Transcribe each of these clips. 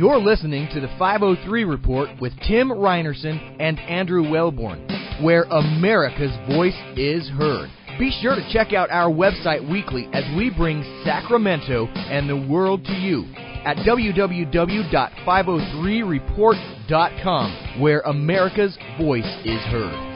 You're listening to the 503 Report with Tim Reinerson and Andrew Wellborn, where America's voice is heard. Be sure to check out our website weekly as we bring Sacramento and the world to you at www.503report.com, where America's voice is heard.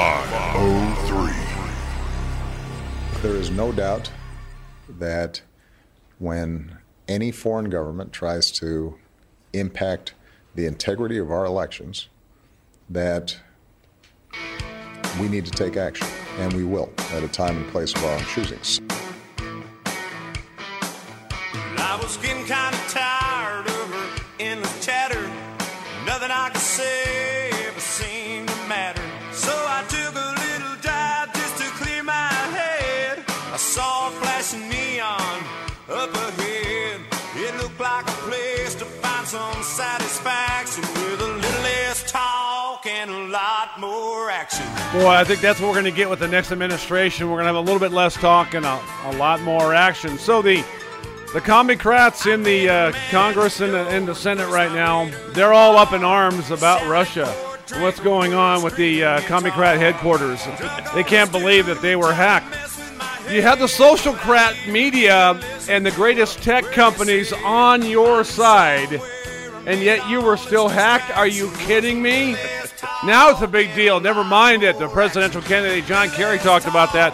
Oh there is no doubt that when any foreign government tries to impact the integrity of our elections, that we need to take action, and we will at a time and place of our own choosing. Action. Boy, I think that's what we're going to get with the next administration. We're going to have a little bit less talk and a, a lot more action. So the the Comicrats in the uh, Congress and the, in the Senate right now, they're all up in arms about Russia. What's going on with the uh, Comicrat headquarters? They can't believe that they were hacked. You had the socialcrat media and the greatest tech companies on your side, and yet you were still hacked? Are you kidding me? Now it's a big deal. Never mind it. The presidential candidate John Kerry talked about that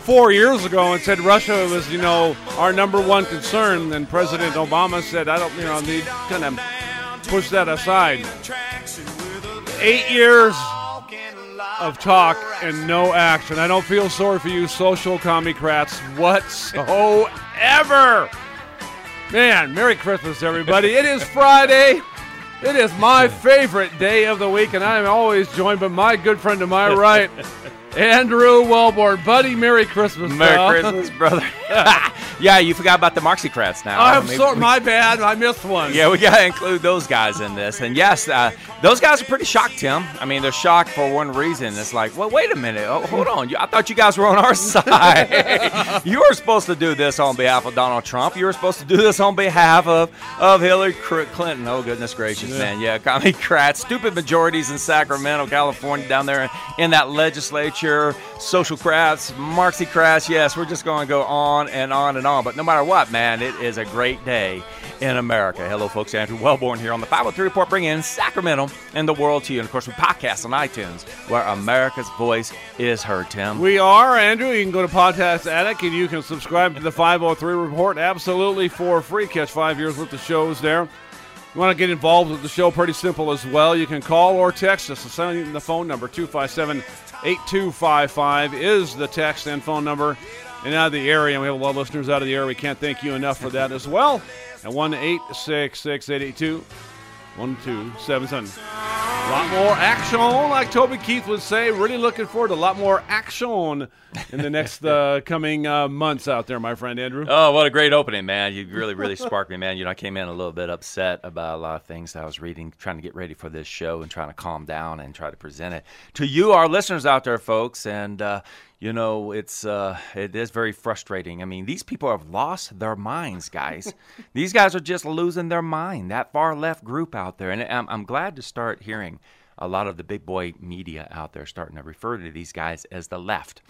four years ago and said Russia was, you know, our number one concern. And President Obama said, I don't, you know, need kind of push that aside. Eight years of talk and no action. I don't feel sorry for you social commie-crats whatsoever. Man, Merry Christmas, everybody. It is Friday. It is my favorite day of the week, and I am always joined by my good friend to my right, Andrew Wellborn. Buddy, Merry Christmas. Merry pal. Christmas, brother. yeah, you forgot about the Marxicrats now. I'm Maybe sorry, we- my bad. I missed one. Yeah, we got to include those guys in this. And yes, uh, those guys are pretty shocked, Tim. I mean, they're shocked for one reason. It's like, well, wait a minute. Oh, hold on. I thought you guys were on our side. you were supposed to do this on behalf of Donald Trump. You were supposed to do this on behalf of, of Hillary Clinton. Oh, goodness gracious, man. Yeah, Comicrats, stupid majorities in Sacramento, California, down there in that legislature, socialcrats, Marxicrats. Yes, we're just going to go on and on and on. But no matter what, man, it is a great day in America. Hello, folks. Andrew Wellborn here on the 503 Report, bringing in Sacramento and the world to you. And of course, we podcast on iTunes, where America's voice is heard, Tim. We are, Andrew. You can go to Podcast Addict and you can subscribe to the 503 Report absolutely for free. Catch five years worth of shows there. You want to get involved with the show? Pretty simple as well. You can call or text us. The phone number 257 8255 is the text and phone number. And out of the area, we have a lot of listeners out of the area. We can't thank you enough for that as well. At 1 866 882 1277. A lot more action, like Toby Keith would say. Really looking forward to a lot more action in the next uh, coming uh, months out there, my friend Andrew. Oh, what a great opening, man. You really, really sparked me, man. You know, I came in a little bit upset about a lot of things that I was reading, trying to get ready for this show and trying to calm down and try to present it to you, our listeners out there, folks. And, uh, you know, it's uh, it is very frustrating. I mean, these people have lost their minds, guys. these guys are just losing their mind. That far left group out there, and I'm, I'm glad to start hearing a lot of the big boy media out there starting to refer to these guys as the left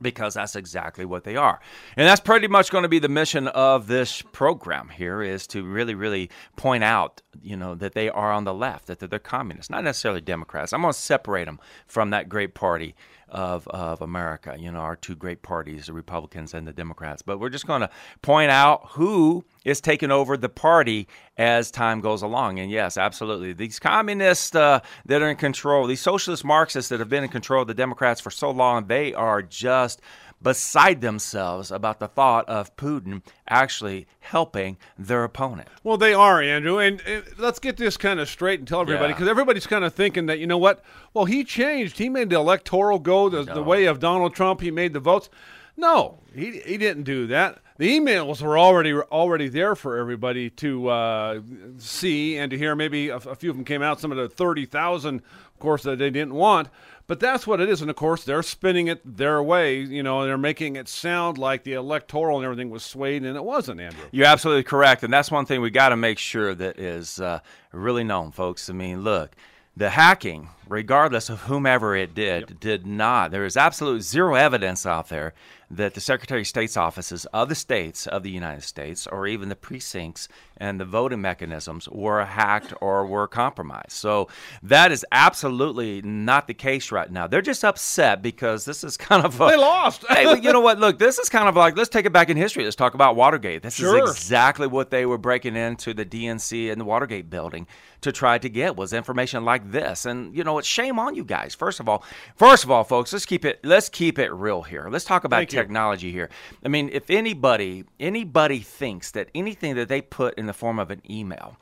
because that's exactly what they are. And that's pretty much going to be the mission of this program here is to really really point out, you know, that they are on the left, that they're, they're communists, not necessarily Democrats. I'm going to separate them from that great party of, of America, you know, our two great parties, the Republicans and the Democrats. But we're just going to point out who is taking over the party as time goes along. And yes, absolutely. These communists uh, that are in control, these socialist Marxists that have been in control of the Democrats for so long, they are just beside themselves about the thought of Putin actually helping their opponent. Well, they are, Andrew. And uh, let's get this kind of straight and tell everybody Yeah. because everybody's kind of thinking that, you know what? Well, he changed. He made the electoral go the, the way of Donald Trump. He made the votes. No, he, he didn't do that. the emails were already already there for everybody to uh, see and to hear. Maybe a, a few of them came out. Some of the thirty thousand, of course, that they didn't want. But that's what it is, and of course they're spinning it their way. You know, they're making it sound like the electoral and everything was swayed, and it wasn't, Andrew. You're absolutely correct, and that's one thing we got to make sure that is uh, really known, folks. I mean, look, the hacking, regardless of whomever it did, yep. did not. There is absolute zero evidence out there that the Secretary of State's offices of the states of the United States, or even the precincts and the voting mechanisms, were hacked or were compromised. So that is absolutely not the case right now. They're just upset because this is kind of a, they lost. hey, you know what? Look, this is kind of like let's take it back in history. Let's talk about Watergate. This sure. is exactly what they were breaking into the DNC and the Watergate building to try to get was information like this. And you know, it's shame on you guys. First of all, first of all, folks, let's keep it let's keep it real here. Let's talk about technology here. I mean, if anybody anybody thinks that anything that they put in the form of an email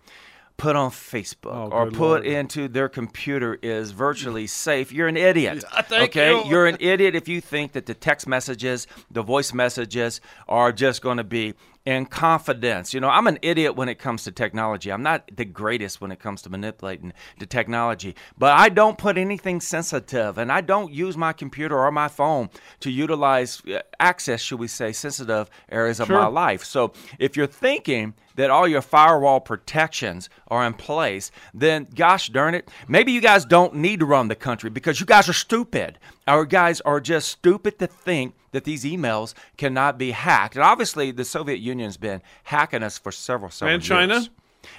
put on Facebook oh, or put Lord. into their computer is virtually safe, you're an idiot. Yeah, okay? You. You're an idiot if you think that the text messages, the voice messages are just going to be in confidence. You know, I'm an idiot when it comes to technology. I'm not the greatest when it comes to manipulating the technology, but I don't put anything sensitive and I don't use my computer or my phone to utilize uh, access, should we say, sensitive areas of sure. my life. So if you're thinking that all your firewall protections are in place, then gosh darn it, maybe you guys don't need to run the country because you guys are stupid. Our guys are just stupid to think that these emails cannot be hacked. And obviously, the Soviet Union's been hacking us for several, several and China? years.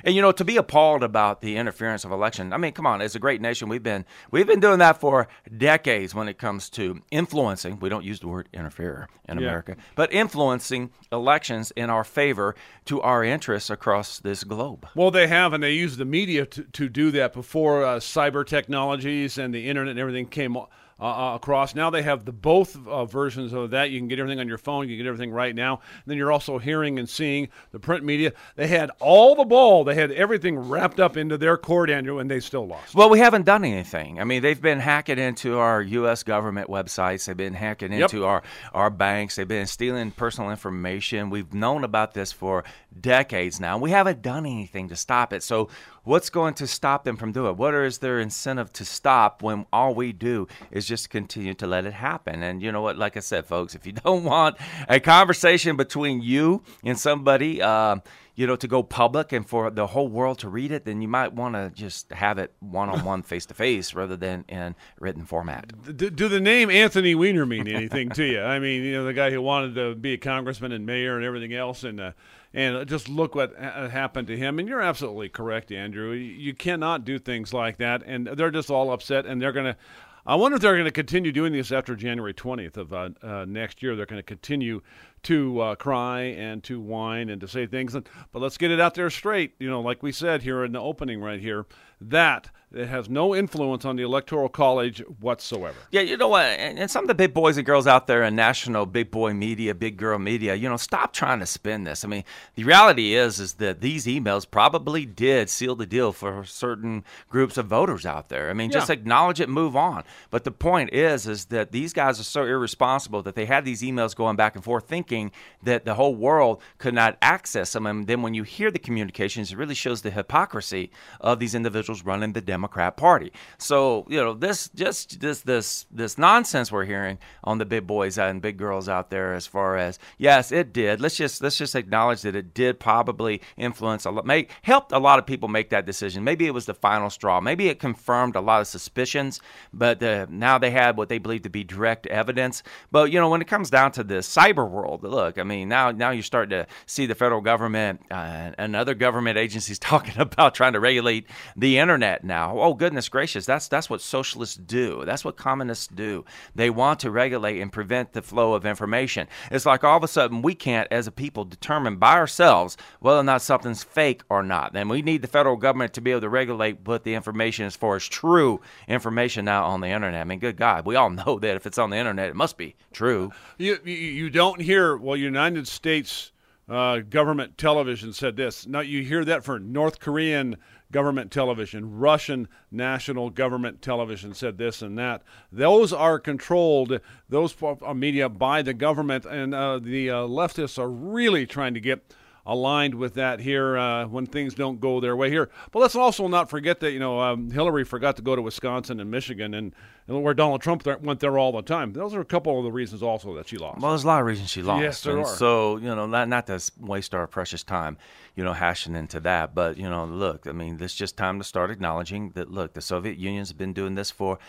And you know, to be appalled about the interference of election, I mean, come on, as a great nation, we've been we've been doing that for decades when it comes to influencing. We don't use the word interfere in Yeah. America, but influencing elections in our favor to our interests across this globe. Well, they have, and they use the media to, to do that before uh, cyber technologies and the internet and everything came uh, across. Now they have the both uh, versions of that. You can get everything on your phone. You can get everything right now. And then you're also hearing and seeing the print media. They had all the ball. They had everything wrapped up into their court, Andrew, and they still lost. Well, we haven't done anything. I mean, they've been hacking into our U.S. government websites. They've been hacking Yep. into our, our banks. They've been stealing personal information. We've known about this for decades now. We haven't done anything to stop it. So, what's going to stop them from doing it? What is their incentive to stop when all we do is just continue to let it happen? And you know what? Like I said, folks, if you don't want a conversation between you and somebody, uh, you know, to go public and for the whole world to read it, then you might want to just have it one on one, face to face, rather than in written format. Do, do the name Anthony Weiner mean anything to you? I mean, you know, the guy who wanted to be a congressman and mayor and everything else, and uh, and just look what ha- happened to him. And you're absolutely correct, Andrew. You- cannot do things like that, and they're just all upset, and they're gonna. I wonder if they're going to continue doing this after January 20th of uh, uh, next year. They're going to continue to uh, cry and to whine and to say things. But let's get it out there straight. You know, like we said here in the opening right here, that it has no influence on the electoral college whatsoever. Yeah, you know what? And, and some of the big boys and girls out there in national big boy media, big girl media, you know, stop trying to spin this. I mean, the reality is, is that these emails probably did seal the deal for certain groups of voters out there. I mean, just Yeah. acknowledge it, move on. But the point is, is that these guys are so irresponsible that they had these emails going back and forth, thinking that the whole world could not access them. And then when you hear the communications, it really shows the hypocrisy of these individuals running the Democrat Party. So you know, this just this this this nonsense we're hearing on the big boys and big girls out there, as far as yes, it did. Let's just let's just acknowledge that it did probably influence a lot, make helped a lot of people make that decision. Maybe it was the final straw. Maybe it confirmed a lot of suspicions, but uh, now they had what they believe to be direct evidence. But you know, when it comes down to this cyber world, look, I mean, now now you're starting to see the federal government uh, and other government agencies talking about trying to regulate the internet now. Oh goodness gracious, that's that's what socialists do. That's what communists do. They want to regulate and prevent the flow of information. It's like all of a sudden we can't, as a people, determine by ourselves whether or not something's fake or not. And we need the federal government to be able to regulate what the information as far as true information now on the internet. I mean, good God, we all know that if it's on the internet, it must be true. You you, you don't hear well, United States uh, government television said this. Now you hear that for North Korean government television, Russian national government television said this and that. Those are controlled, those media by the government, and uh, the uh, leftists are really trying to get aligned with that here uh, when things don't go their way here. But let's also not forget that you know um, Hillary forgot to go to Wisconsin and Michigan, and, and where Donald Trump th- went there all the time. Those are a couple of the reasons also that she lost. Well, there's a lot of reasons she lost. Yes, there and are. So you know, not not to waste our precious time, you know, hashing into that. But you know, look, I mean, it's just time to start acknowledging that. Look, the Soviet Union's been doing this for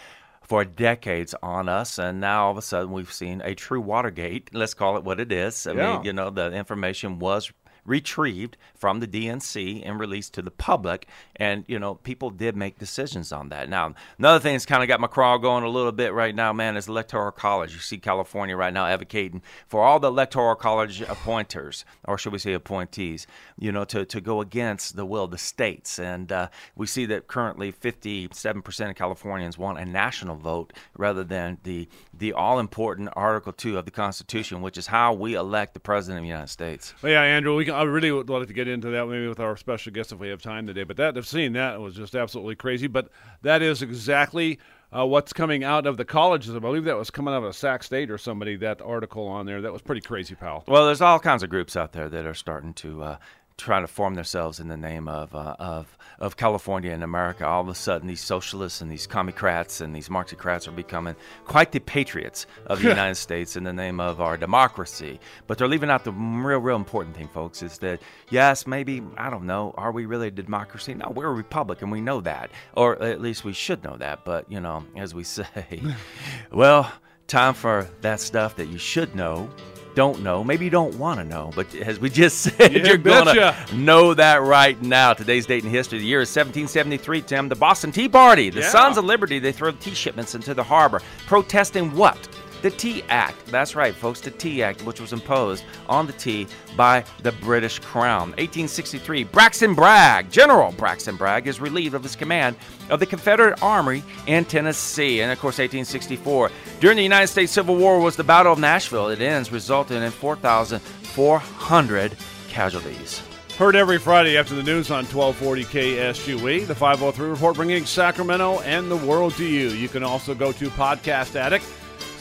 for decades on us, and now all of a sudden we've seen a true Watergate. Let's call it what it is. I Yeah. mean, you know, the information was retrieved from the DNC and released to the public, and you know, people did make decisions on that. Now, another thing that's kind of got my crawl going a little bit right now, man, is electoral college. You see California right now advocating for all the electoral college appointers, or should we say appointees, you know, to, to go against the will of the states, and uh, we see that currently 57% of Californians want a national vote rather than the the all important Article Two of the Constitution, which is how we elect the president of the United States. But yeah, Andrew, we can, I really would like to get into that maybe with our special guest if we have time today. But that, seeing that was just absolutely crazy. But that is exactly uh, what's coming out of the colleges. I believe that was coming out of Sac State or somebody. That article on there that was pretty crazy, pal. Well, there's all kinds of groups out there that are starting to uh, try to form themselves in the name of uh, of of California and America. All of a sudden, these socialists and these commie-crats and these Marxocrats are becoming quite the patriots of the United States in the name of our democracy. But they're leaving out the real, real important thing, folks, is that yes, maybe I don't know, are we really a democracy? No, we're a republic, and we know that, or at least we should know that. But you know, as we say, well, time for that stuff that you should know. Don't know, maybe you don't want to know, but as we just said, Yeah, you're going to know that right now. Today's date in history, the year is 1773, Tim. The Boston Tea Party, the Yeah. Sons of Liberty, they throw tea shipments into the harbor, protesting what? The Tea Act. That's right, folks, the Tea Act, which was imposed on the tea by the British Crown. 1863, Braxton Bragg, General Braxton Bragg, is relieved of his command of the Confederate Army in Tennessee. And of course, 1864, during the United States Civil War, was the Battle of Nashville. It ends, resulting in 4,400 casualties. Heard every Friday after the news on 1240 KSUE, the 503 report bringing Sacramento and the world to you. You can also go to Podcast Addict,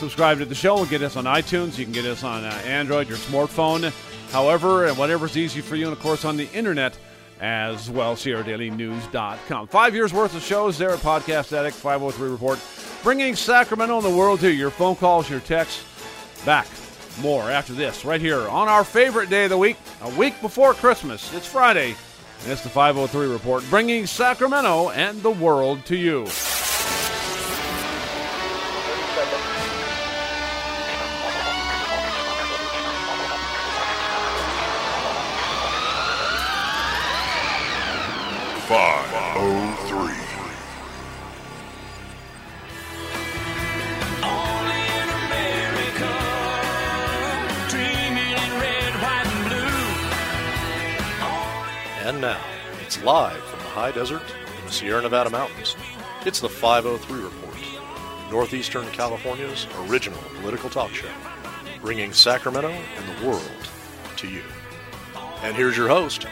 subscribe to the show, and get us on iTunes. You can get us on uh, Android, your smartphone, however, and whatever's easy for you, and of course on the internet as well, SierraDailyNews.com. Five years worth of shows there at Podcast Addict, 503 report, bringing Sacramento and the world to you. Your phone calls, your texts, back more after this, right here on our favorite day of the week, a week before Christmas. It's Friday, and it's the 503 Report, bringing Sacramento and the world to you. It's live from the high desert in the Sierra Nevada mountains. It's the 503 Report, Northeastern California's original political talk show, bringing Sacramento and the world to you. And here's your host,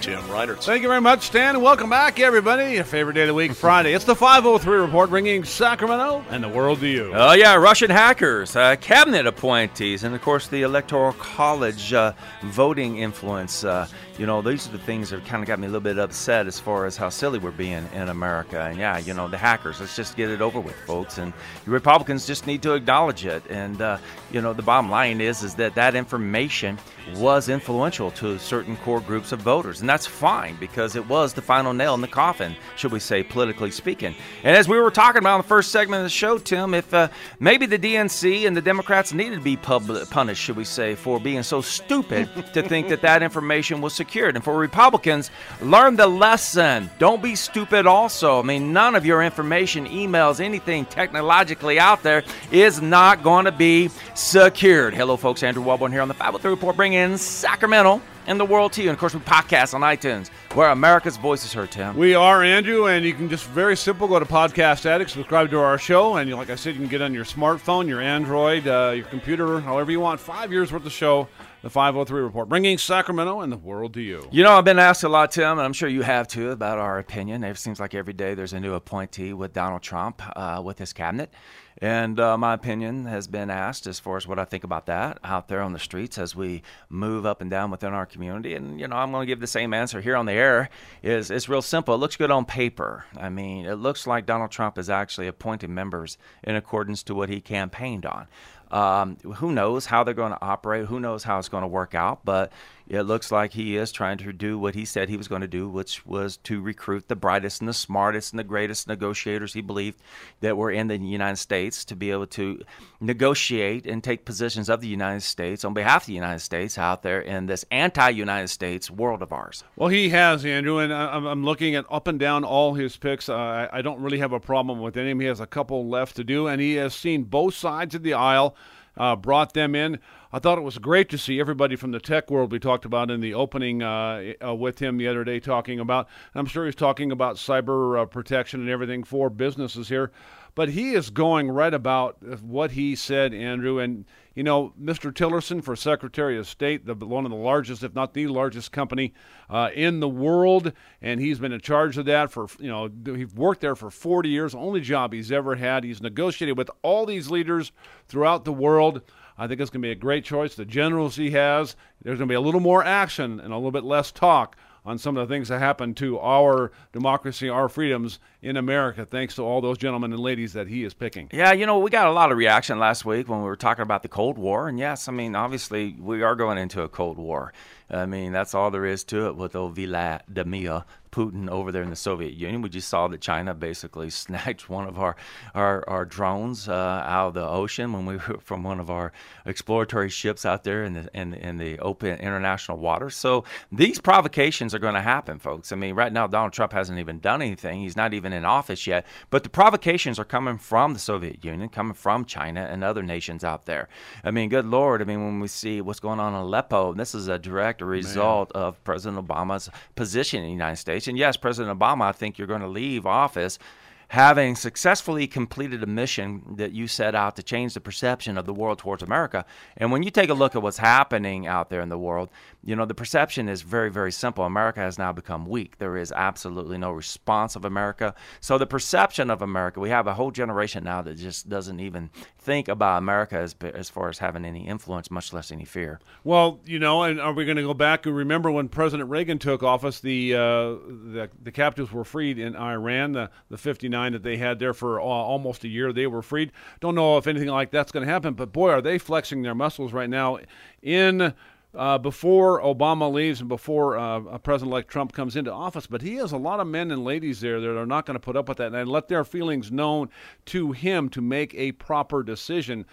Tim Reinertz. Thank you very much, Stan, and welcome back, everybody. Your favorite day of the week, Friday. It's the 503 Report, bringing Sacramento and the world to you. Oh, yeah, Russian hackers, uh, cabinet appointees, and of course the Electoral College uh, voting influence. Uh, you know, these are the things that kind of got me a little bit upset as far as how silly we're being in America. And yeah, you know, the hackers, let's just get it over with, folks. And Republicans just need to acknowledge it. And, uh, you know, the bottom line is, is that that information was influential to certain core groups of voters. And that's fine because it was the final nail in the coffin, should we say, politically speaking. And as we were talking about in the first segment of the show, Tim, if uh, maybe the DNC and the Democrats needed to be pub- punished, should we say, for being so stupid to think that that information was secured. And for Republicans, learn the lesson. Don't be stupid also. I mean, none of your information, emails, anything technologically out there is not going to be secured. Hello, folks. Andrew Wellborn here on the 503 Report, bringing in Sacramento and the world to you. And of course, we podcast on iTunes, where America's voice is heard, Tim. We are Andrew, and you can just very simple go to Podcast Addict, subscribe to our show, and like I said, you can get on your smartphone, your Android, uh, your computer, however you want. Five years worth of show The 503 Report, bringing Sacramento and the world to you. You know, I've been asked a lot, Tim, and I'm sure you have too, about our opinion. It seems like every day there's a new appointee with Donald Trump uh, with his cabinet. And uh, my opinion has been asked as far as what I think about that out there on the streets as we move up and down within our community. And, you know, I'm going to give the same answer here on the air. Is It's real simple. It looks good on paper. I mean, it looks like Donald Trump is actually appointing members in accordance to what he campaigned on. Um, who knows how they're going to operate? Who knows how it's going to work out? But it looks like he is trying to do what he said he was going to do, which was to recruit the brightest and the smartest and the greatest negotiators he believed that were in the United States to be able to negotiate and take positions of the United States on behalf of the United States out there in this anti United States world of ours. Well, he has, Andrew, and I'm looking at up and down all his picks. Uh, I don't really have a problem with any of them. He has a couple left to do, and he has seen both sides of the aisle uh, brought them in. I thought it was great to see everybody from the tech world we talked about in the opening uh, uh, with him the other day talking about. I'm sure he's talking about cyber uh, protection and everything for businesses here. But he is going right about what he said, Andrew. And, you know, Mr. Tillerson for Secretary of State, the, one of the largest, if not the largest company uh, in the world. And he's been in charge of that for, you know, he's worked there for 40 years, only job he's ever had. He's negotiated with all these leaders throughout the world. I think it's going to be a great choice. The generals he has, there's going to be a little more action and a little bit less talk on some of the things that happen to our democracy, our freedoms in America, thanks to all those gentlemen and ladies that he is picking. Yeah, you know, we got a lot of reaction last week when we were talking about the Cold War. And yes, I mean, obviously, we are going into a Cold War. I mean, that's all there is to it with old Vladimir Putin over there in the Soviet Union. We just saw that China basically snatched one of our our, our drones uh, out of the ocean when we were from one of our exploratory ships out there in the in, in the open international waters. So these provocations are going to happen, folks. I mean, right now Donald Trump hasn't even done anything. He's not even in office yet, but the provocations are coming from the Soviet Union, coming from China and other nations out there. I mean, good lord. I mean, when we see what's going on in Aleppo, this is a direct result Man. of President Obama's position in the United States. And yes, President Obama, I think you're going to leave office having successfully completed a mission that you set out to change the perception of the world towards America. And when you take a look at what's happening out there in the world, you know, the perception is very, very simple. America has now become weak. There is absolutely no response of America. So the perception of America, we have a whole generation now that just doesn't even think about America as, as far as having any influence, much less any fear. Well, you know, and are we going to go back and remember when President Reagan took office, the, uh, the, the captives were freed in Iran, the, the 59 that they had there for uh, almost a year, they were freed. Don't know if anything like that's going to happen, but boy, are they flexing their muscles right now in uh, before Obama leaves and before uh, President-elect Trump comes into office. But he has a lot of men and ladies there that are not going to put up with that and let their feelings known to him to make a proper decision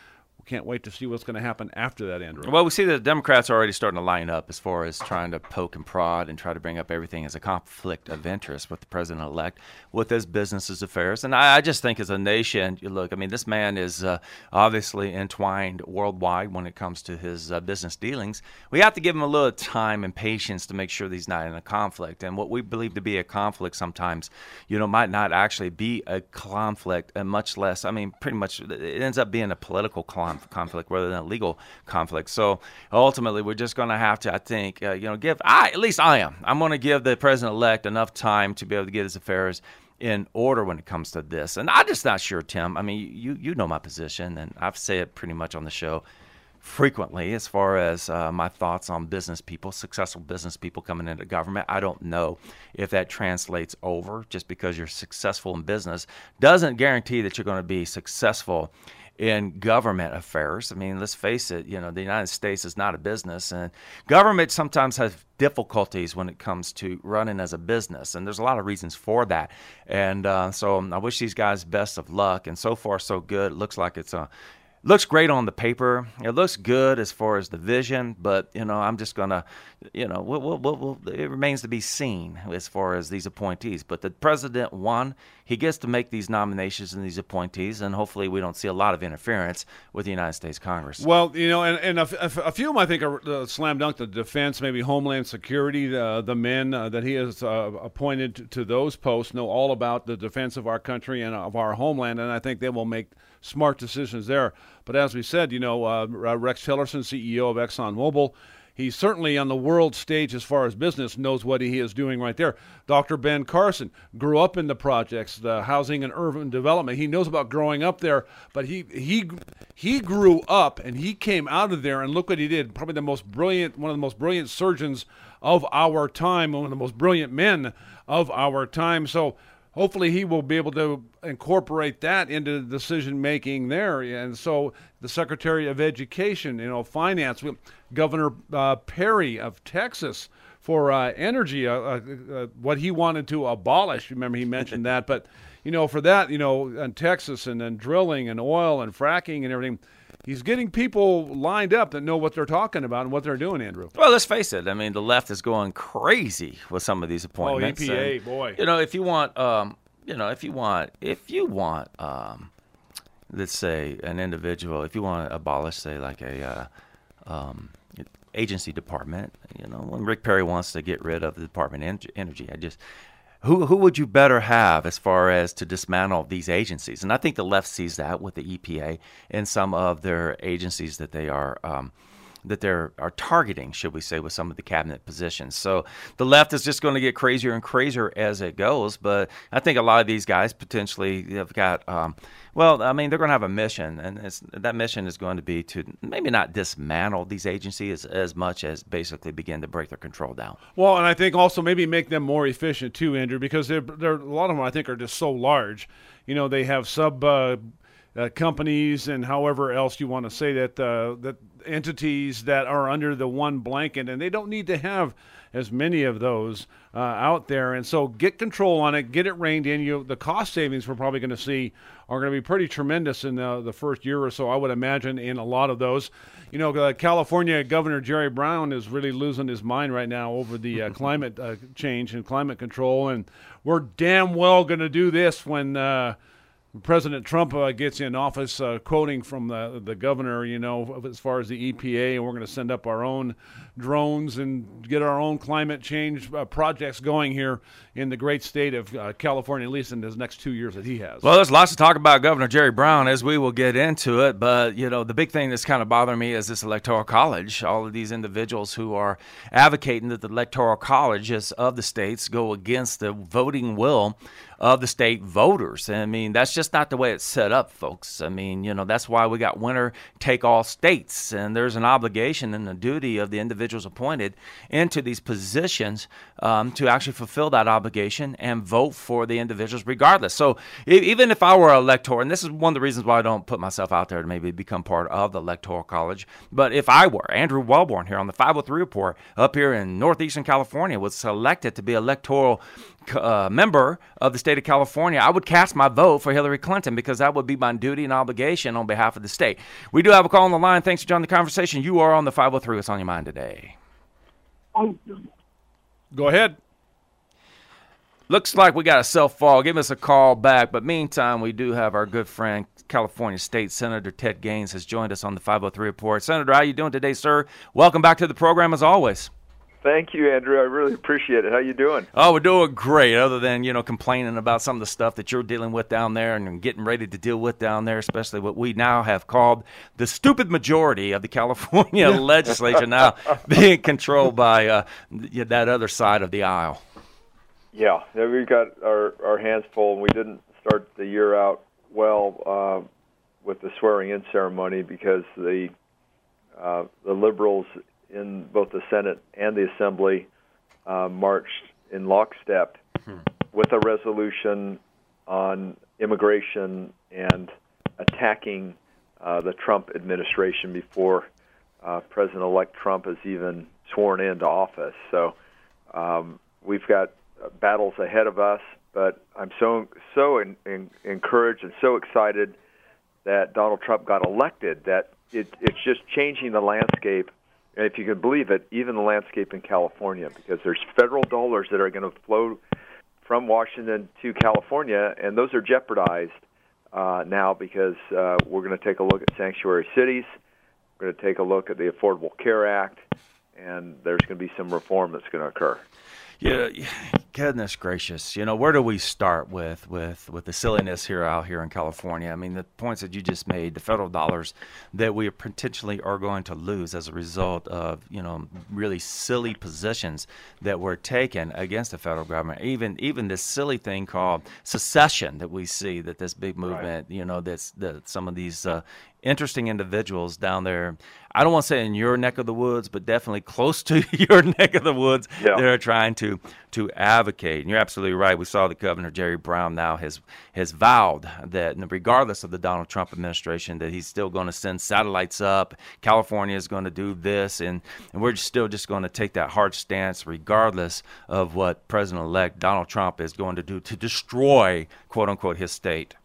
can't wait to see what's going to happen after that, Andrew. Well, we see the Democrats are already starting to line up as far as trying to poke and prod and try to bring up everything as a conflict of interest with the president elect, with his businesses affairs. And I, I, just think as a nation, you look, I mean, this man is uh, obviously entwined worldwide when it comes to his uh, business dealings. We have to give him a little time and patience to make sure that he's not in a conflict. And what we believe to be a conflict sometimes, you know, might not actually be a conflict, and much less, I mean, pretty much it ends up being a political conflict conflict rather than a legal conflict. So ultimately, we're just going to have to, I think, uh, you know, give I at least I am. I'm going to give the president elect enough time to be able to get his affairs in order when it comes to this. And I'm just not sure, Tim. I mean, you you know my position, and I've said it pretty much on the show frequently as far as uh, my thoughts on business people, successful business people coming into government. I don't know if that translates over. Just because you're successful in business doesn't guarantee that you're going to be successful in government affairs. I mean, let's face it, you know, the United States is not a business, and government sometimes has difficulties when it comes to running as a business, and there's a lot of reasons for that. And uh, so I wish these guys best of luck, and so far, so good. It looks like it's a looks great on the paper. It looks good as far as the vision, but you know, I'm just gonna, you know, we'll, we'll, we'll, it remains to be seen as far as these appointees. But the president won. He gets to make these nominations and these appointees, and hopefully, we don't see a lot of interference with the United States Congress. Well, you know, and, and a, a few of them I think are uh, slam dunk. The defense, maybe Homeland Security, uh, the men uh, that he has uh, appointed to those posts know all about the defense of our country and of our homeland, and I think they will make smart decisions there. But as we said, you know, uh, Rex Tillerson, CEO of ExxonMobil, he certainly on the world stage as far as business knows what he is doing right there. Dr. Ben Carson grew up in the projects, the housing and urban development. He knows about growing up there, but he he he grew up and he came out of there and look what he did. Probably the most brilliant, one of the most brilliant surgeons of our time, one of the most brilliant men of our time. So hopefully he will be able to incorporate that into the decision making there. And so the Secretary of Education, you know, Finance, Governor uh, Perry of Texas for uh, energy, uh, uh, uh what he wanted to abolish. Remember, he mentioned that. But, you know, for that, you know, in Texas and then drilling and oil and fracking and everything he's getting people lined up that know what they're talking about and what they're doing, Andrew. Well, let's face it. I mean, the left is going crazy with some of these oh, appointments. Oh, EPA, and, boy. You know, if you want, um, you know, if you want, if you want, um, let's say an individual, if you want to abolish, say, like a uh, um, agency department, you know, when Rick Perry wants to get rid of the Department of Energy, I just who who would you better have as far as to dismantle these agencies? And I think the left sees that with the EPA and some of their agencies that they are. Um, that they're are targeting, should we say, with some of the cabinet positions. So the left is just going to get crazier and crazier as it goes. But I think a lot of these guys potentially have got, um, well, I mean, they're going to have a mission, and that mission is going to be to maybe not dismantle these agencies as, as much as basically begin to break their control down. Well, and I think also maybe make them more efficient too, Andrew, because they're, they're a lot of them I think are just so large. You know, they have sub. Uh, uh, companies and however else you want to say that uh, that entities that are under the one blanket, and they don't need to have as many of those uh, out there. And so, get control on it, get it reined in. You, the cost savings we're probably going to see are going to be pretty tremendous in the, the first year or so. I would imagine in a lot of those. You know, uh, California Governor Jerry Brown is really losing his mind right now over the uh, climate uh, change and climate control, and we're damn well going to do this when uh, President Trump uh, gets in office, uh, quoting from the the governor, you know, as far as the EPA, and we're going to send up our own drones and get our own climate change uh, projects going here in the great state of uh, California, at least in his next two years that he has. Well, there's lots to talk about Governor Jerry Brown as we will get into it, but you know, the big thing that's kind of bothering me is this electoral college. All of these individuals who are advocating that the electoral colleges of the states go against the voting will of the state voters. I mean, that's just not the way it's set up, folks. I mean, you know, that's why we got winner take all states, and there's an obligation and a duty of the individuals appointed into these positions um, to actually fulfill that obligation and vote for the individuals regardless. So even if I were an elector, and this is one of the reasons why I don't put myself out there to maybe become part of the electoral college, but if I were Andrew Wellborn here on the 503 report up here in northeastern California was selected to be electoral uh, member of the state of California, I would cast my vote for Hillary Clinton because that would be my duty and obligation on behalf of the state. We do have a call on the line. Thanks for joining the conversation. You are on the 503. What's on your mind today? Go ahead. Looks like we got a cell fall. Give us a call back. But meantime, we do have our good friend, California State Senator Ted Gaines, has joined us on the 503 report. Senator, how you doing today, sir? Welcome back to the program as always. Thank you, Andrew. I really appreciate it. How you doing? Oh, we're doing great. Other than you know complaining about some of the stuff that you're dealing with down there and getting ready to deal with down there, especially what we now have called the stupid majority of the California legislature now being controlled by uh, that other side of the aisle. Yeah, we've got our our hands full, and we didn't start the year out well uh, with the swearing-in ceremony because the uh, the liberals in both the Senate and the Assembly uh, marched in lockstep hmm. with a resolution on immigration and attacking uh, the Trump administration before uh, President-elect Trump is even sworn into office. So um, we've got battles ahead of us, but I'm so so in, in, encouraged and so excited that Donald Trump got elected that it, it's just changing the landscape and if you can believe it, even the landscape in California, because there's federal dollars that are going to flow from Washington to California, and those are jeopardized uh, now because uh, we're going to take a look at sanctuary cities. We're going to take a look at the Affordable Care Act, and there's going to be some reform that's going to occur. Yeah, goodness gracious. You know, where do we start with with with the silliness here out here in California? I mean, the points that you just made, the federal dollars that we potentially are going to lose as a result of you know really silly positions that were taken against the federal government. Even even this silly thing called secession that we see that this big movement, right. you know, that's that some of these uh, interesting individuals down there. I don't want to say in your neck of the woods, but definitely close to your neck of the woods yeah. that are trying to to advocate. And you're absolutely right. We saw the Governor Jerry Brown now has has vowed that regardless of the Donald Trump administration, that he's still going to send satellites up. California is going to do this, and and we're still just going to take that hard stance, regardless of what President-elect Donald Trump is going to do to destroy quote unquote his state.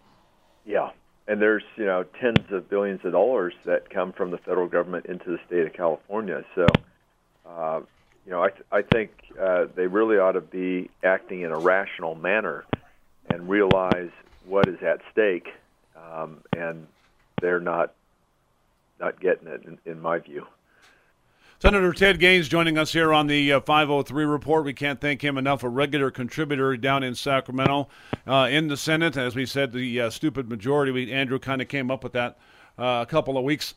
Yeah, and there's you know tens of billions of dollars that come from the federal government into the state of California. So, uh, you know, I th- I think uh, they really ought to be acting in a rational manner and realize what is at stake, um, and they're not not getting it, in, in my view. Senator Ted Gaines joining us here on the uh, 503 report. We can't thank him enough. A regular contributor down in Sacramento uh, in the Senate. As we said, the uh, stupid majority. We, Andrew kind of came up with that uh, a couple of weeks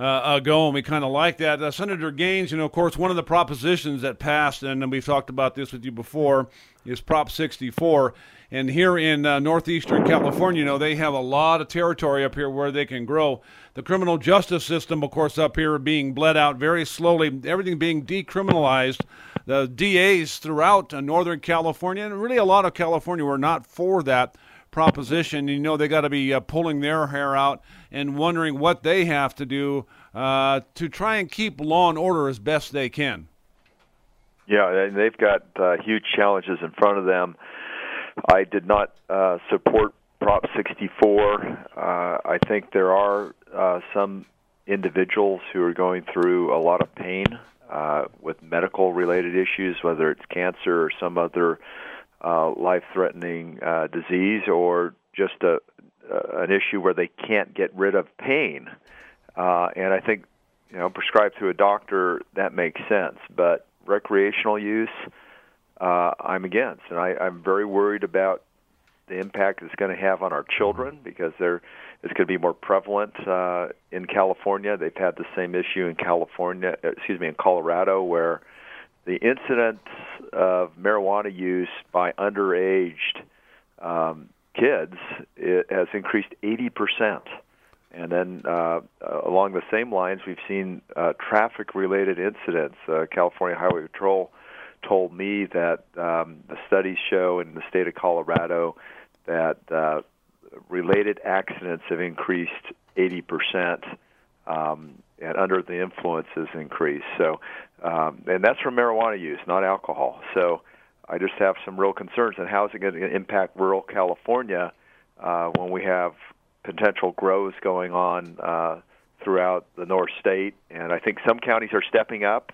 uh, ago, and we kind of like that. Uh, Senator Gaines, you know, of course, one of the propositions that passed, and we've talked about this with you before, is Prop 64. And here in uh, northeastern California, you know, they have a lot of territory up here where they can grow. The criminal justice system, of course, up here being bled out very slowly, everything being decriminalized. The DAs throughout uh, Northern California, and really a lot of California, were not for that proposition. You know, they got to be uh, pulling their hair out and wondering what they have to do uh, to try and keep law and order as best they can. Yeah, and they've got uh, huge challenges in front of them. I did not uh, support Prop 64. Uh, I think there are uh, some individuals who are going through a lot of pain uh, with medical related issues, whether it's cancer or some other uh, life threatening uh, disease, or just a, uh, an issue where they can't get rid of pain. Uh, and I think, you know, prescribed through a doctor, that makes sense. But recreational use, uh, I'm against, and I, I'm very worried about the impact it's going to have on our children because they're it's going to be more prevalent uh, in California. They've had the same issue in California, uh, excuse me, in Colorado, where the incidence of marijuana use by underaged um, kids it has increased 80 percent. And then uh, along the same lines, we've seen uh, traffic-related incidents. Uh, California Highway Patrol told me that um, the studies show in the state of Colorado that uh, related accidents have increased 80 percent, um, and under the influence has increased. So, um, and that's from marijuana use, not alcohol. So, I just have some real concerns. And how is it going to impact rural California uh, when we have potential grows going on uh, throughout the North State? And I think some counties are stepping up,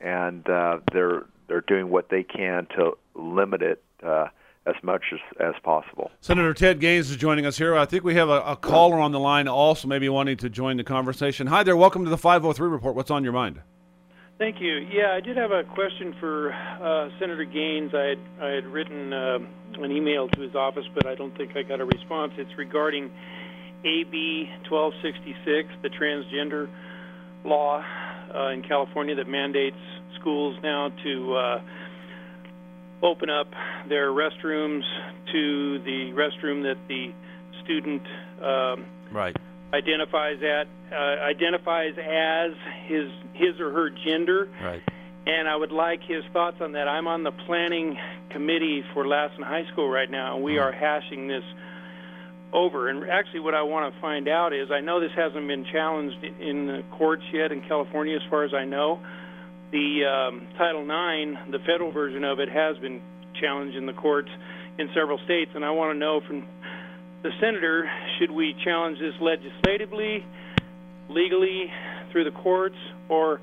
and uh, they're they're doing what they can to limit it uh, as much as, as possible. Senator Ted Gaines is joining us here. I think we have a, a, caller on the line also, maybe wanting to join the conversation. Hi there. Welcome to the 503 report. What's on your mind? Thank you. Yeah, I did have a question for uh, Senator Gaines. I had, I had written uh, an email to his office, but I don't think I got a response. It's regarding AB 1266, the transgender law uh, in California that mandates schools now to uh, open up their restrooms to the restroom that the student um, right identifies at uh, identifies as his his or her gender. Right. And I would like his thoughts on that. I'm on the planning committee for Lassen High School right now, and we mm. are hashing this over. And actually, what I want to find out is I know this hasn't been challenged in the courts yet in California, as far as I know the um, Title IX, the federal version of it, has been challenged in the courts in several states, and I want to know from the senator: should we challenge this legislatively, legally, through the courts, or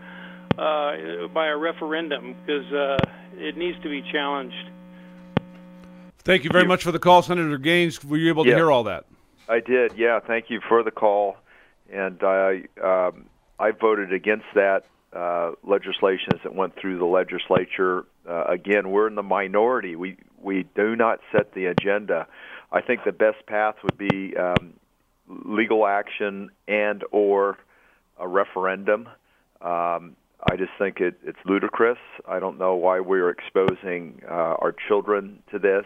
uh, by a referendum? Because uh, it needs to be challenged. Thank you very much for the call, Senator Gaines. Were you able to hear all that? I did. Yeah, thank you for the call, and I um, I voted against that uh, legislation as it went through the legislature uh, again, we're in the minority. We we do not set the agenda. I think the best path would be um, legal action and or a referendum. Um, I just think it, it's ludicrous. I don't know why we're exposing uh, our children to this.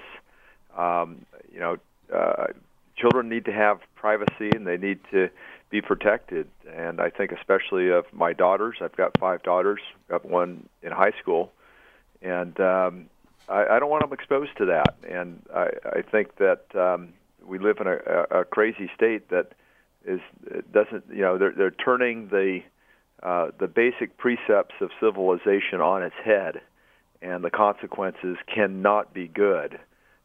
Um, you know, uh, children need to have privacy and they need to be protected. And I think, especially of my daughters, I've got five daughters, I've got one in high school, and um, I, I don't want them exposed to that. And I, I think that um, we live in a, a crazy state that is doesn't you know they're they're turning the uh, the basic precepts of civilization on its head, and the consequences cannot be good.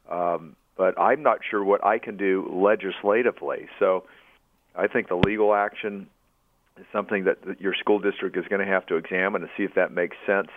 Um, but I'm not sure what I can do legislatively. So I think the legal action is something that, your school district is going to have to examine to see if that makes sense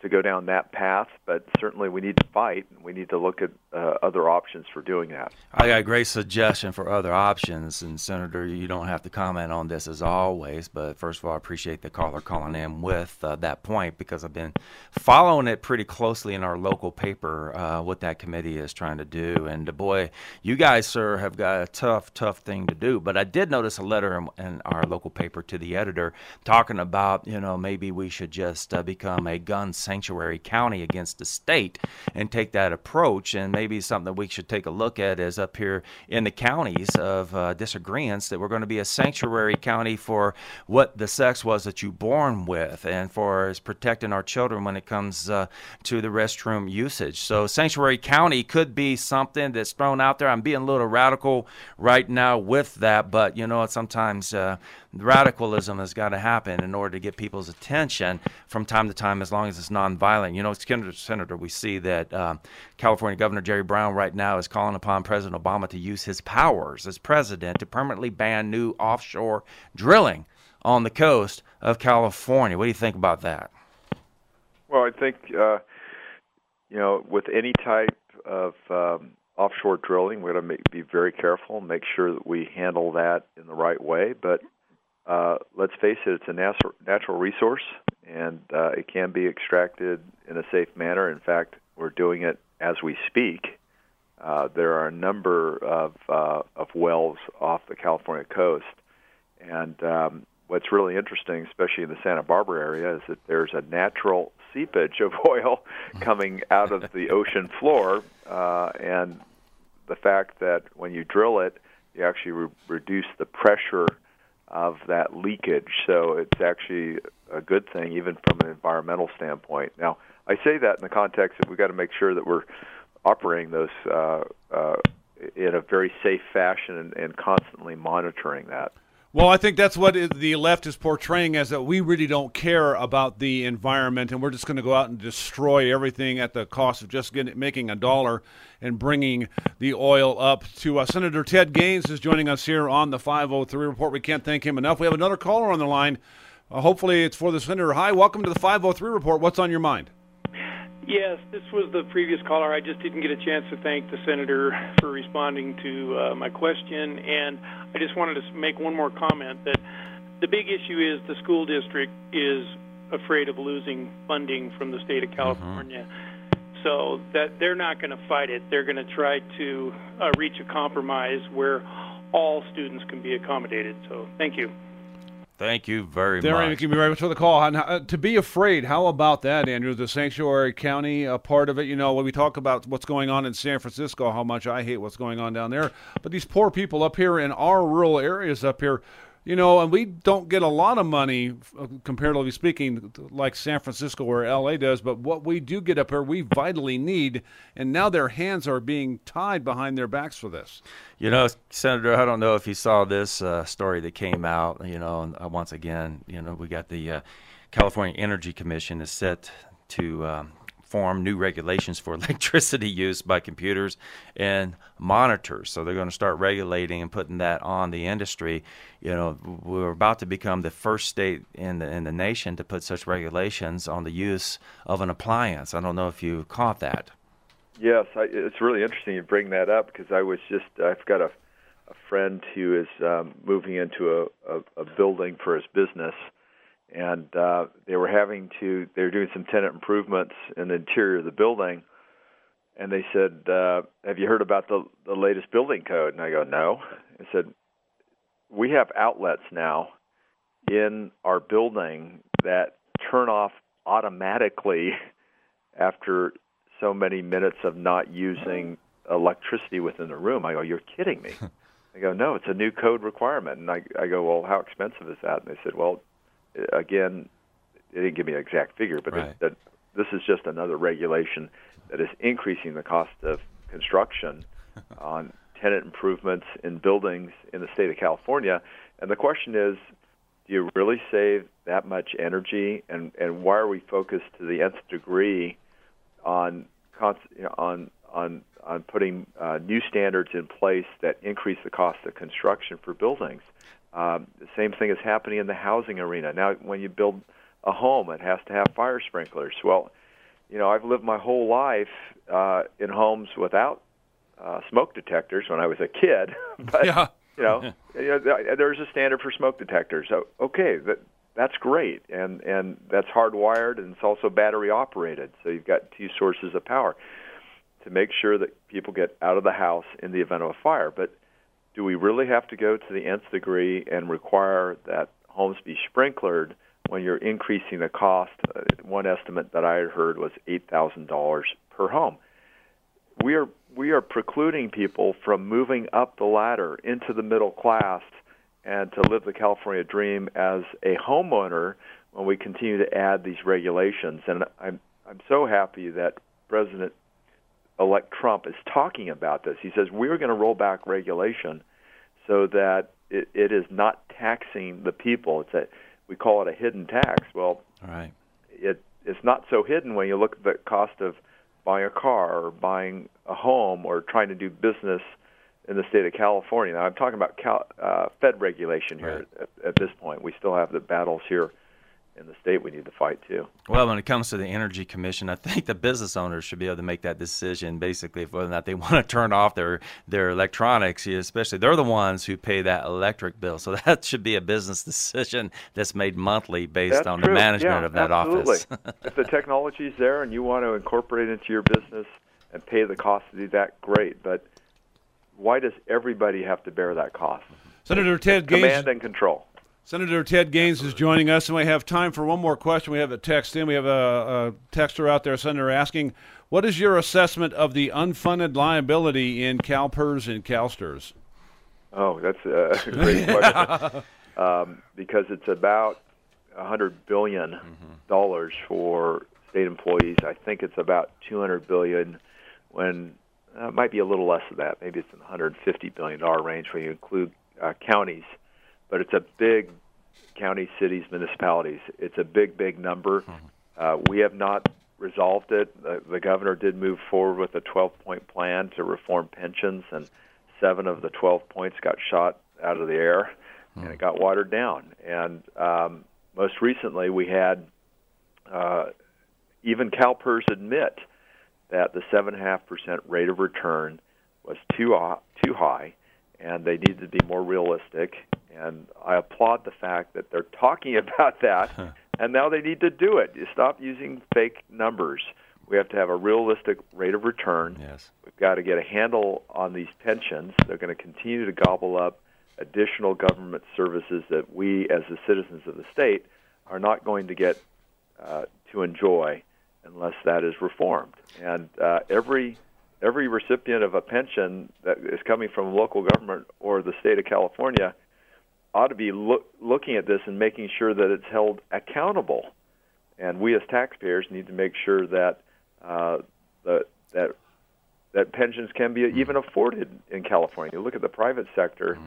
to go down that path, but certainly we need to fight and we need to look at uh, other options for doing that. I got a great suggestion for other options, and Senator, you don't have to comment on this as always, but first of all, I appreciate the caller calling in with uh, that point because I've been following it pretty closely in our local paper uh, what that committee is trying to do, and uh, boy, you guys, sir, have got a tough, tough thing to do. But I did notice a letter in, in our local paper to the editor talking about, you know, maybe we should just uh, become a gun sanctuary county against the state and take that approach. And maybe something that we should take a look at is up here in the counties of uh, disagreements that we're going to be a sanctuary county for what the sex was that you born with and for as protecting our children when it comes uh, to the restroom usage. So sanctuary county could be something that's thrown out there. I'm being a little radical right now with that, but you know, sometimes uh, radicalism has got to happen in order to get people's attention from time to time, as long as it's nonviolent. You know, Senator, we see that uh, California Governor Jerry Brown right now is calling upon President Obama to use his powers as president to permanently ban new offshore drilling on the coast of California. What do you think about that? Well, I think uh, you know, with any type of um, offshore drilling, we're going to be very careful and make sure that we handle that in the right way. But uh, let's face it, it's a natural resource, and uh, it can be extracted in a safe manner. In fact, we're doing it as we speak. Uh, there are a number of uh, of wells off the California coast, and um, what's really interesting, especially in the Santa Barbara area, is that there's a natural seepage of oil coming out of the ocean floor, uh, and the fact that when you drill it, you actually re- reduce the pressure of that leakage. So it's actually a good thing, even from an environmental standpoint. Now, I say that in the context that we've got to make sure that we're operating those uh, uh, in a very safe fashion and, and constantly monitoring that. Well, I think that's what the left is portraying as that we really don't care about the environment and we're just going to go out and destroy everything at the cost of just getting, making a dollar and bringing the oil up to us. Senator Ted Gaines is joining us here on the 503 report. We can't thank him enough. We have another caller on the line. Uh, hopefully, it's for the senator. Hi, welcome to the 503 report. What's on your mind? Yes, this was the previous caller. I just didn't get a chance to thank the senator for responding to uh, my question, and I just wanted to make one more comment that the big issue is the school district is afraid of losing funding from the state of mm-hmm. California. Mm-hmm. So that they're not going to fight it. They're going to try to uh, reach a compromise where all students can be accommodated. So thank you. Thank you very Darren, much. Thank you very much for the call. And, uh, to be afraid, how about that, Andrew? The sanctuary county a part of it. You know, when we talk about what's going on in San Francisco, how much I hate what's going on down there. But these poor people up here in our rural areas up here you know, and we don't get a lot of money, uh, comparatively speaking, like San Francisco or LA does, but what we do get up here, we vitally need, and now their hands are being tied behind their backs for this. You know, Senator, I don't know if you saw this uh, story that came out, you know, uh, once again, you know, we got the uh, California Energy Commission is set to um, form new regulations for electricity use by computers and monitors. So they're going to start regulating and putting that on the industry. You know, we're about to become the first state in the in the nation to put such regulations on the use of an appliance. I don't know if you caught that. Yes, I, it's really interesting you bring that up because I was just I've got a a friend who is um, moving into a, a, a building for his business and uh, they were having to. They were doing some tenant improvements in the interior of the building, and they said, uh, "Have you heard about the the latest building code?" And I go, "No." I said, "We have outlets now in our building that turn off automatically after so many minutes of not using electricity within the room." I go, "You're kidding me." I go, "No, it's a new code requirement." And I I go, "Well, how expensive is that?" And they said, "Well, again, they didn't give me an exact figure, but Right. that this is just another regulation that is increasing the cost of construction on tenant improvements in buildings in the state of California. And the question is, do you really save that much energy? And and why are we focused to the nth degree on on on on putting uh, new standards in place that increase the cost of construction for buildings? Um, the same thing is happening in the housing arena. Now, when you build a home, it has to have fire sprinklers. Well, you know, I've lived my whole life uh, in homes without uh, smoke detectors when I was a kid. but Yeah. you know, you know, there's a standard for smoke detectors. So, okay, that that's great, and and that's hardwired, and it's also battery operated. So you've got two sources of power to make sure that people get out of the house in the event of a fire. But do we really have to go to the nth degree and require that homes be sprinklered when you're increasing the cost? Uh, one estimate that I had heard was eight thousand dollars per home. We are we are precluding people from moving up the ladder into the middle class and to live the California dream as a homeowner when we continue to add these regulations. And I'm I'm so happy that President elect Trump is talking about this. He says we're going to roll back regulation so that it, it is not taxing the people. It's a we call it a hidden tax. Well, All right. it it's not so hidden when you look at the cost of buying a car or buying a home or trying to do business in the state of California. Now I'm talking about Cal, uh, Fed regulation here at, at this point. We still have the battles here in the state we need to fight too. Well, when it comes to the Energy Commission, I think the business owners should be able to make that decision, basically, of whether or not they want to turn off their their electronics. Especially, they're the ones who pay that electric bill, so that should be a business decision that's made monthly based That's on true. the management Yeah, of that absolutely. office. if the technology's there and you want to incorporate it into your business and pay the cost to do that, great. But why does everybody have to bear that cost? Senator Ted Gaines. Command and control. Senator Ted Gaines is joining us, and we have time for one more question. We have a text in. We have a, a texter out there, Senator, asking, "What is your assessment of the unfunded liability in CalPERS and CalSTRS?" Oh, that's a great question. um, because it's about a hundred billion dollars for state employees. I think it's about two hundred billion. When uh, it might be a little less of that. Maybe it's in the hundred fifty billion dollar range when you include uh, counties. But it's a big county, cities, municipalities. It's a big, big number. Uh, we have not resolved it. The, the governor did move forward with a 12-point plan to reform pensions, and seven of the 12 points got shot out of the air, and it got watered down. And um, most recently, we had uh, even CalPERS admit that the seven and a half percent rate of return was too hi- too high, and they needed to be more realistic. And I applaud the fact that they're talking about that, and now they need to do it. You stop using fake numbers. We have to have a realistic rate of return. yes. We've got to get a handle on these pensions. They're going to continue to gobble up additional government services that we, as the citizens of the state, are not going to get uh, to enjoy unless that is reformed. And uh, every every recipient of a pension that is coming from local government or the state of California ought to be loo- looking at this and making sure that it's held accountable. And we as taxpayers need to make sure that uh, the, that that pensions can be even afforded in California. Look at the private sector,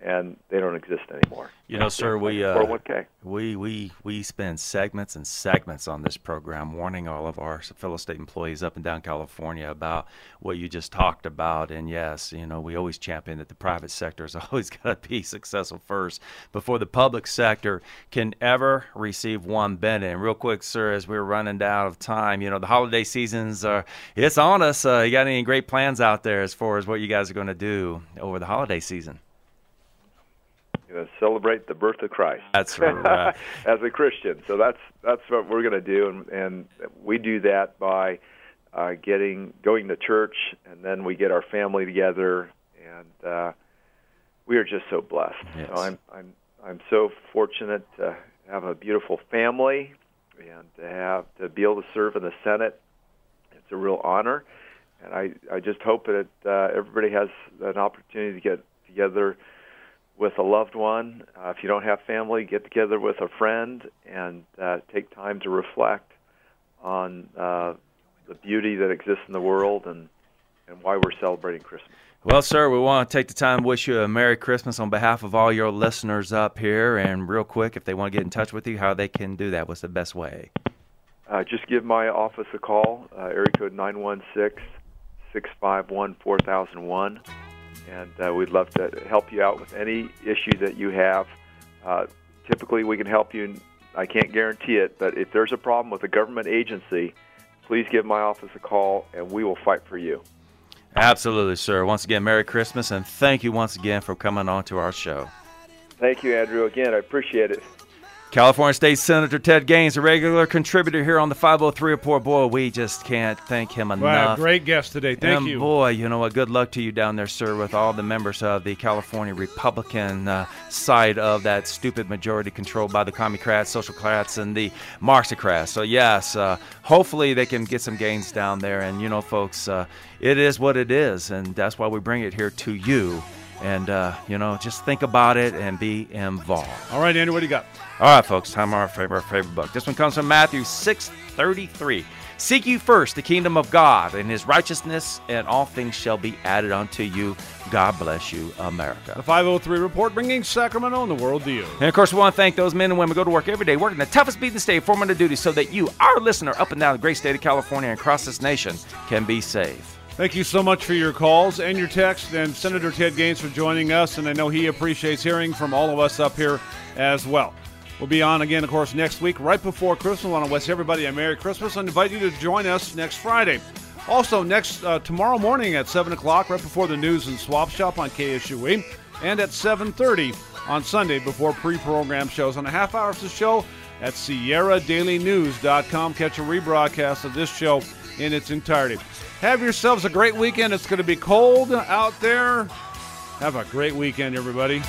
and they don't exist anymore. You know, sir, we uh, 401k. we we we spend segments and segments on this program warning all of our fellow state employees up and down California about what you just talked about. And yes, you know, we always champion that the private sector has always got to be successful first before the public sector can ever receive one penny. And real quick, sir, as we're running down of time, you know, the holiday seasons are it's on us. Uh, you got any great plans out there as far as what you guys are going to do over the holiday season? To celebrate the birth of Christ. That's right. As a Christian, so that's that's what we're going to do, and, and we do that by uh, getting going to church, and then we get our family together, and uh, we are just so blessed. Yes. So I'm I'm I'm so fortunate to have a beautiful family, and to have to be able to serve in the Senate. It's a real honor, and I I just hope that uh, everybody has an opportunity to get together with a loved one. Uh, if you don't have family, get together with a friend and uh, take time to reflect on uh, the beauty that exists in the world and and why we're celebrating Christmas. Well, sir, we want to take the time to wish you a Merry Christmas on behalf of all your listeners up here. And real quick, if they want to get in touch with you, how they can do that? What's the best way? Uh, just give my office a call, uh, area code 916 651 4001, and uh, we'd love to help you out with any issue that you have. Uh, typically, we can help you. I can't guarantee it, but if there's a problem with a government agency, please give my office a call, and we will fight for you. Absolutely, sir. Once again, Merry Christmas, and thank you once again for coming on to our show. Thank you, Andrew. Again, I appreciate it. California State Senator Ted Gaines, a regular contributor here on the 503 Report. Boy, we just can't thank him enough. Wow, great guest today. Thank and you. boy, you know what? Good luck to you down there, sir, with all the members of the California Republican uh, side of that stupid majority controlled by the Communicrats, Socialcrats, and the Marxocrats. So, yes, uh, hopefully they can get some gains down there. And, you know, folks, uh, it is what it is, and that's why we bring it here to you. And, uh, you know, just think about it and be involved. All right, Andy, what do you got? All right, folks, time for our favorite favorite book. This one comes from Matthew six thirty three. Seek you first the kingdom of God and His righteousness, and all things shall be added unto you. God bless you, America. The 503 Report, bringing Sacramento and the world to you. And of course, we want to thank those men and women who go to work every day, working the toughest beat in the state, performing their duties, so that you, our listener, up and down the great state of California and across this nation, can be safe. Thank you so much for your calls and your texts, and Senator Ted Gaines for joining us. And I know he appreciates hearing from all of us up here as well. We'll be on again, of course, next week, right before Christmas. I want to wish everybody a Merry Christmas and invite you to join us next Friday. Also, next uh, tomorrow morning at 7 o'clock, right before the news and swap shop on KSUE, and at 7.30 on Sunday before pre-program shows. On a half hour of the show at SierraDailyNews.com. Catch a rebroadcast of this show in its entirety. Have yourselves a great weekend. It's going to be cold out there. Have a great weekend, everybody.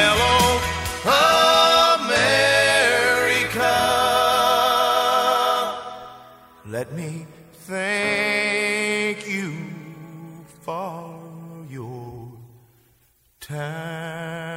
Hello, America. Let me thank you for your time.